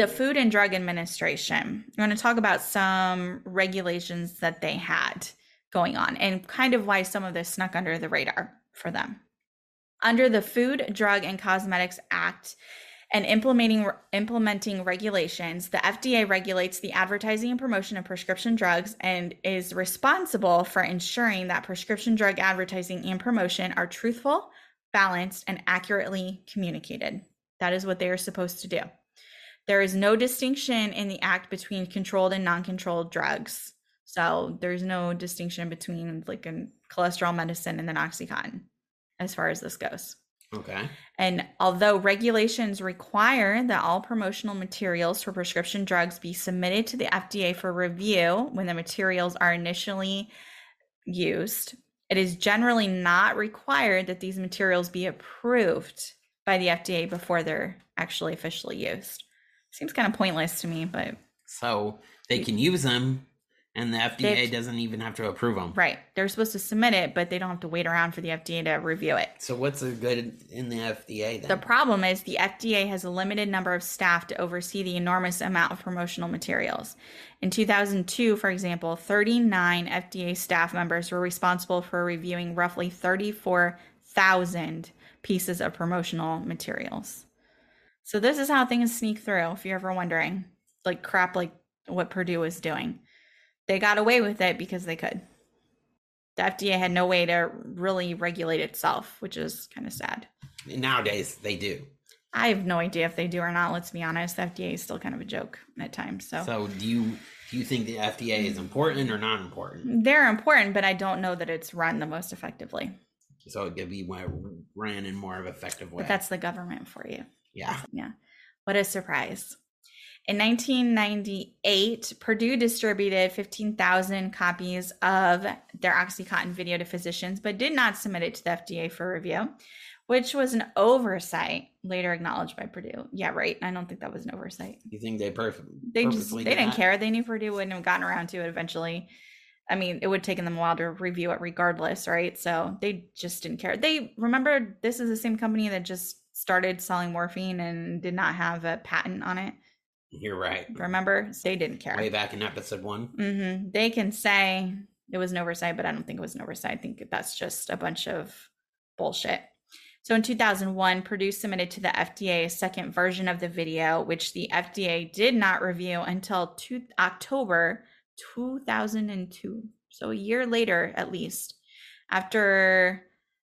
The Food and Drug Administration. I'm going to talk about some regulations that they had going on and kind of why some of this snuck under the radar for them. Under the Food, Drug, and Cosmetics Act and implementing implementing regulations, the FDA regulates the advertising and promotion of prescription drugs and is responsible for ensuring that prescription drug advertising and promotion are truthful, balanced, and accurately communicated. That is what they are supposed to do. There is no distinction in the act between controlled and non-controlled drugs. So there's no distinction between like a cholesterol medicine and then OxyContin as far as this goes. Okay. And although regulations require that all promotional materials for prescription drugs be submitted to the FDA for review when the materials are initially used, it is generally not required that these materials be approved by the FDA before they're actually officially used. Seems kind of pointless to me, but So they can use them, and the FDA They've- doesn't even have to approve them. right, they're supposed to submit it, but they don't have to wait around for the FDA to review it. So what's the good in the FDA then? The problem is the FDA has a limited number of staff to oversee the enormous amount of promotional materials. In 2002, for example, 39 FDA staff members were responsible for reviewing roughly 34,000 pieces of promotional materials. So this is how things sneak through if you're ever wondering. Like crap like what Purdue was doing. They got away with it because they could. The FDA had no way to really regulate itself, which is kind of sad. Nowadays they do. I have no idea if they do or not. Let's be honest. The FDA is still kind of a joke at times. So, So do you do you think the FDA is important or not important? they're important, but I don't know that it's run the most effectively. So it could be ran in more of effective way. But that's the government for you. Yeah. Yeah. What a surprise. In 1998, Purdue distributed 15,000 copies of their Oxycontin video to physicians, but did not submit it to the FDA for review, which was an oversight later acknowledged by Purdue. Yeah, right. I don't think that was an oversight. You think they perf- they just they did didn't that? care. They knew Purdue wouldn't have gotten around to it eventually. I mean, it would have taken them a while to review it regardless, right? So they just didn't care. They remember this is the same company that just started selling morphine and did not have a patent on it. You're right. Remember? They didn't care. Way back in episode one. hmm They can say it was an oversight, but I don't think it was an oversight. I think that's just a bunch of bullshit. So in 2001, Purdue submitted to the FDA a second version of the video, which the FDA did not review until two, October 2002. So a year later, at least, after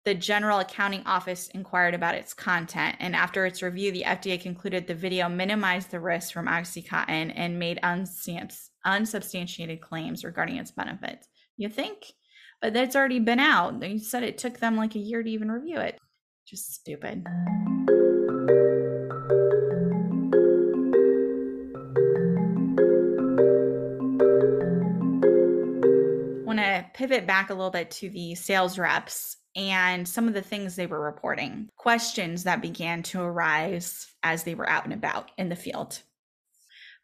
the General Accounting Office inquired about its content. And after its review, the FDA concluded the video minimized the risk from Oxycontin and made unsubstantiated claims regarding its benefits. You think? But that's already been out. They said it took them like a year to even review it. Just stupid. want to pivot back a little bit to the sales reps and some of the things they were reporting, questions that began to arise as they were out and about in the field.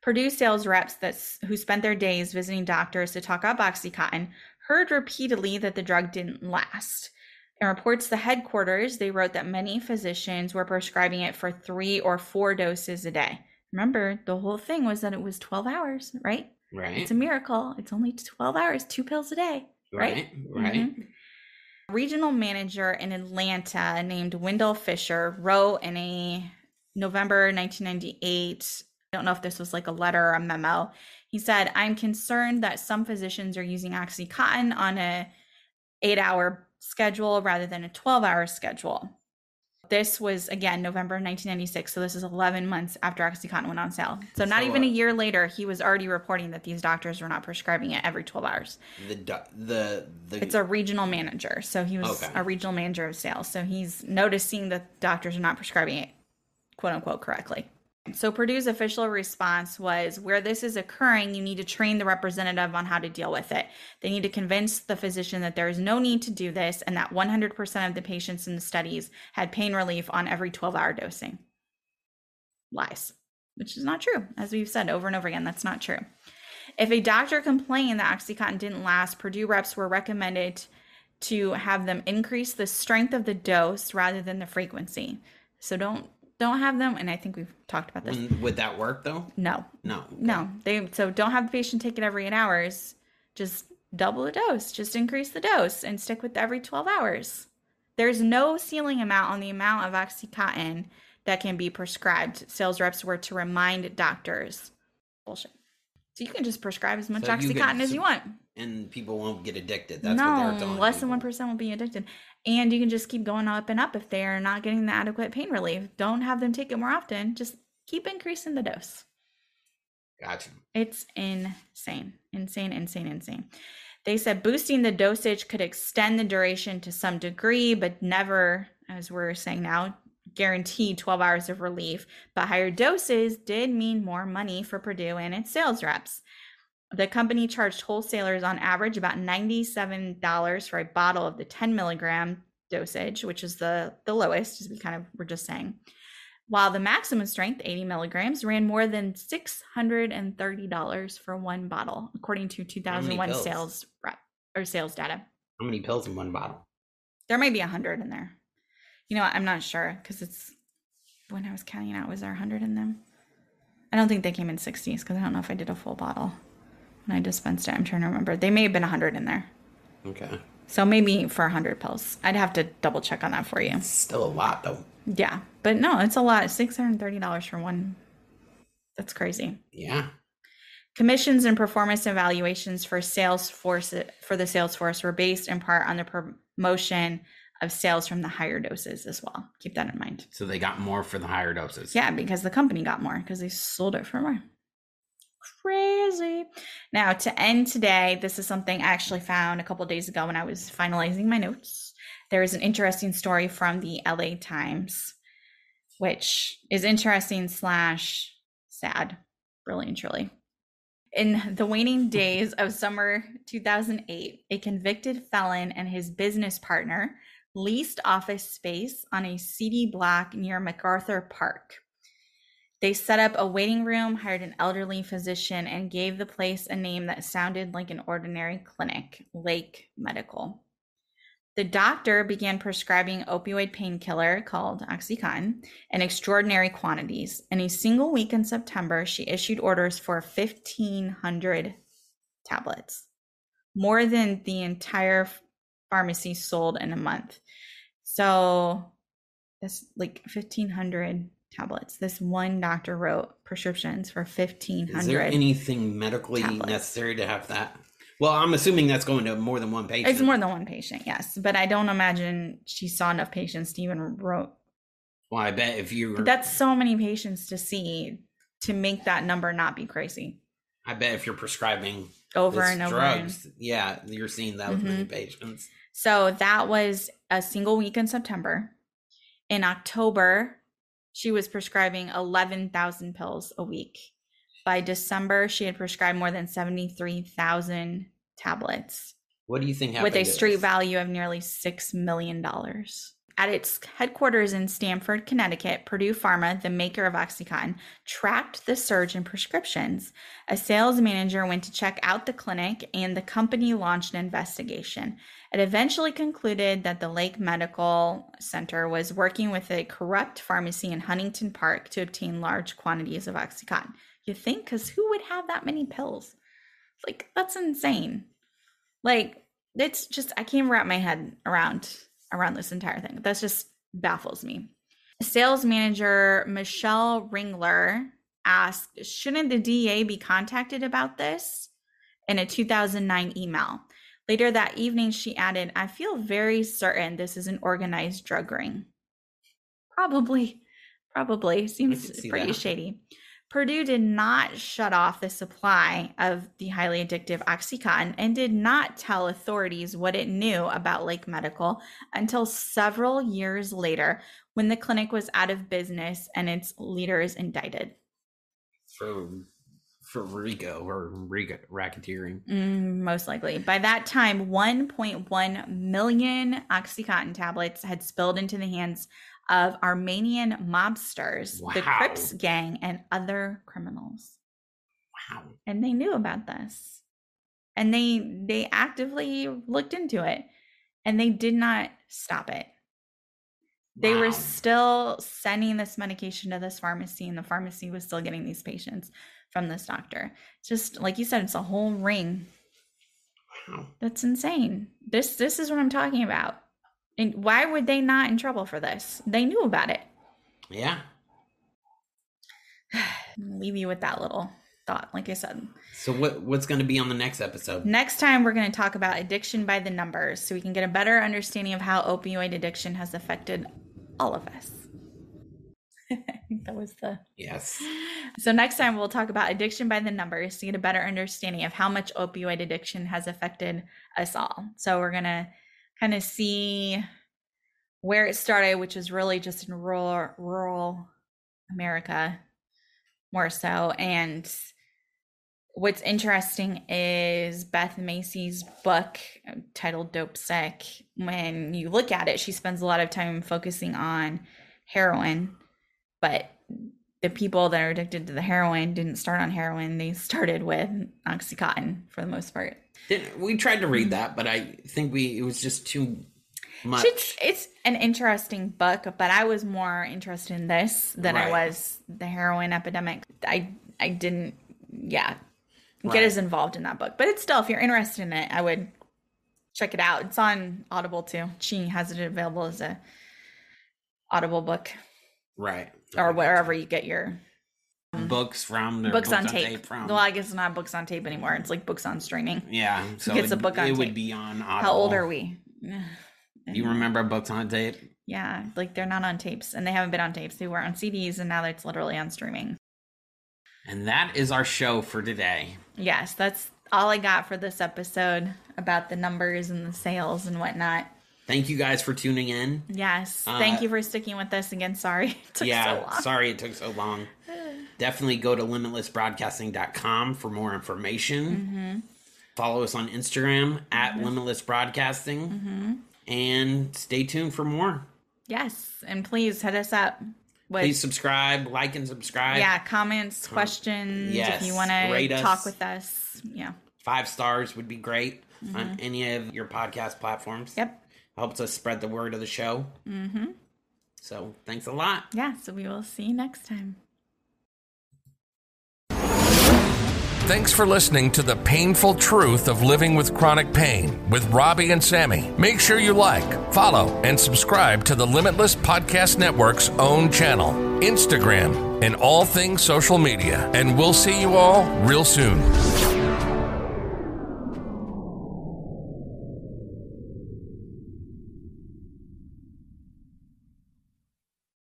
Purdue sales reps that who spent their days visiting doctors to talk about Oxycontin heard repeatedly that the drug didn't last. In reports to headquarters, they wrote that many physicians were prescribing it for three or four doses a day. Remember, the whole thing was that it was 12 hours, right? Right. It's a miracle. It's only 12 hours, two pills a day, right? Right. Right. Mm-hmm. Regional manager in Atlanta named Wendell Fisher wrote in a November 1998. I don't know if this was like a letter or a memo. He said, "I'm concerned that some physicians are using OxyContin on a 8-hour schedule rather than a 12-hour schedule." This was again November 1996, so this is 11 months after OxyContin went on sale. So not So, even a uh, year later, he was already reporting that these doctors were not prescribing it every 12 hours. The do- the the It's a regional manager. So he was Okay. a regional manager of sales. So he's noticing that doctors are not prescribing it, quote unquote, correctly. So Purdue's official response was where this is occurring, you need to train the representative on how to deal with it. They need to convince the physician that there is no need to do this and that 100% of the patients in the studies had pain relief on every 12 hour dosing. Lies, which is not true. As we've said over and over again, that's not true. If a doctor complained that Oxycontin didn't last, Purdue reps were recommended to have them increase the strength of the dose rather than the frequency. So don't don't have them and I think we've talked about this. When- would that work though? No. No. No. They so don't have the patient take it every 8 hours. Just double the dose. Just increase the dose and stick with every 12 hours. There's no ceiling amount on the amount of Oxycontin that can be prescribed. Sales reps were to remind doctors. Bullshit. So you can just prescribe as much So you Oxycontin can- as you want. And people won't get addicted. That's what they're no, less than one percent will be addicted, and you can just keep going up and up if they are not getting the adequate pain relief. Don't have them take it more often. Just keep increasing the dose. Gotcha. It's insane, insane, insane, insane. They said boosting the dosage could extend the duration to some degree, but never, as we're saying now, guarantee 12 hours of relief. But higher doses did mean more money for Purdue and its sales reps. The company charged wholesalers on average about $97 for a bottle of the 10 milligram dosage, which is the, the lowest, as we kind of were just saying. While the maximum strength, 80 milligrams, ran more than $630 for one bottle, according to 2001 sales rep or sales data. How many pills in one bottle? There might be a hundred in there. You know, what? I'm not sure because it's when I was counting out, was there a hundred in them? I don't think they came in 60s because I don't know if I did a full bottle when I dispensed it. I'm trying to remember. They may have been a hundred in there. Okay. So maybe for a hundred pills. I'd have to double check on that for you. Still a lot though. Yeah. But no, it's a lot. $630 for one. That's crazy. Yeah. Commissions and performance evaluations for sales force for the sales force were based in part on the promotion of sales from the higher doses as well. Keep that in mind. So they got more for the higher doses. Yeah, because the company got more because they sold it for more. Crazy. Now, to end today, this is something I actually found a couple days ago when I was finalizing my notes. There is an interesting story from the LA Times, which is interesting slash sad, really and truly. In the waning days of summer 2008, a convicted felon and his business partner leased office space on a seedy block near MacArthur Park. They set up a waiting room, hired an elderly physician, and gave the place a name that sounded like an ordinary clinic Lake Medical. The doctor began prescribing opioid painkiller called Oxycontin in extraordinary quantities. In a single week in September, she issued orders for 1,500 tablets, more than the entire pharmacy sold in a month. So that's like 1,500 tablets. This one doctor wrote prescriptions for 1,500. Is there anything medically tablets. necessary to have that? Well, I'm assuming that's going to more than one patient. It's more than one patient, yes. But I don't imagine she saw enough patients to even wrote. Well, I bet if you were, That's so many patients to see to make that number not be crazy I bet if you're prescribing over and over. and- drugs, yeah, you're seeing that with many Mhm. patients. So that was a single week in September. In October, she was prescribing 11,000 pills a week. By December, she had prescribed more than 73,000 tablets What do you think happened? with a street value of nearly $6 million. At its headquarters in Stamford, Connecticut, Purdue Pharma, the maker of Oxycontin, tracked the surge in prescriptions. A sales manager went to check out the clinic, and the company launched an investigation. It eventually concluded that the Lake Medical Center was working with a corrupt pharmacy in Huntington Park to obtain large quantities of Oxycontin. You think? Because who would have that many pills? Like, that's insane. Like, it's just, I can't wrap my head around around this entire thing. That's just baffles me. Sales manager Michelle Ringler asked, shouldn't the DA be contacted about this? In a 2009 email. Later that evening, she added, I feel very certain this is an organized drug ring. Probably, probably. Seems see pretty that. shady. Purdue did not shut off the supply of the highly addictive Oxycontin and did not tell authorities what it knew about Lake Medical until several years later when the clinic was out of business and its leaders indicted. for for Rico or Rico racketeering. Mm, most likely. By that time, 1.1 million Oxycontin tablets had spilled into the hands of Armenian mobsters, the Wow. Crips gang, and other criminals. Wow. And they knew about this. And they they actively looked into it and they did not stop it. They Wow. were still sending this medication to this pharmacy and the pharmacy was still getting these patients from this doctor. It's just like you said it's a whole ring. Wow. That's insane. This this is what I'm talking about. And why were they not in trouble for this? They knew about it. Yeah. Leave you with that little thought, like I said. So what what's going to be on the next episode? Next time, we're going to talk about addiction by the numbers so we can get a better understanding of how opioid addiction has affected all of us. I think that was the. Yes. So, next time, we'll talk about addiction by the numbers to get a better understanding of how much opioid addiction has affected us all. So, we're going to kind of see where it started, which is really just in rural, rural America more so. And what's interesting is Beth Macy's book uh, titled Dopesick. When you look at it, she spends a lot of time focusing on heroin, but the people that are addicted to the heroin didn't start on heroin. They started with Oxycontin for the most part. Didn't- We tried to read mm-hmm. that, but I think we it was just too much. It's, it's an interesting book, but I was more interested in this than I was the heroin epidemic. I I didn't, yeah, get Right. as involved in that book. But it's still, if you're interested in it, I would check it out. It's on Audible too. She has it available as a Audible book right. Or wherever you get your books from or books, on, tape. from. Well, I guess it's not books on tape anymore. It's like books on streaming. yeah. So gets a book on it tape. would be on Audible. How old are we? You remember books on tape? Yeah, like they're not on tapes and they haven't been on tapes. They were on CDs and now it's literally on streaming. And that is our show for today. Yes, that's all I got for this episode about the numbers and the sales and whatnot. Thank you guys for tuning in. Yes, Uh, thank you for sticking with us again. Sorry it took so yeah, long. sorry it took so long. Definitely go to limitlessbroadcasting.com for more information. Mm-hmm. Follow us on Instagram at Limitless Broadcasting. Mm-hmm. And stay tuned for more. Yes, and please hit us up with Please subscribe, like, and subscribe. yeah comments, questions. yes, if you want to us. talk with us, yeah. Five stars would be great Mm-hmm. on any of your podcast platforms. Yep. Helps us spread the word of the show. Mm-hmm. So thanks a lot. Yeah, so we will see you next time. Thanks for listening to the painful truth of living with chronic pain with Robby and Sammi. Make sure you like, follow, and subscribe to the Limitless Podcast Network's own channel, Instagram, and all things social media. And we'll see you all real soon.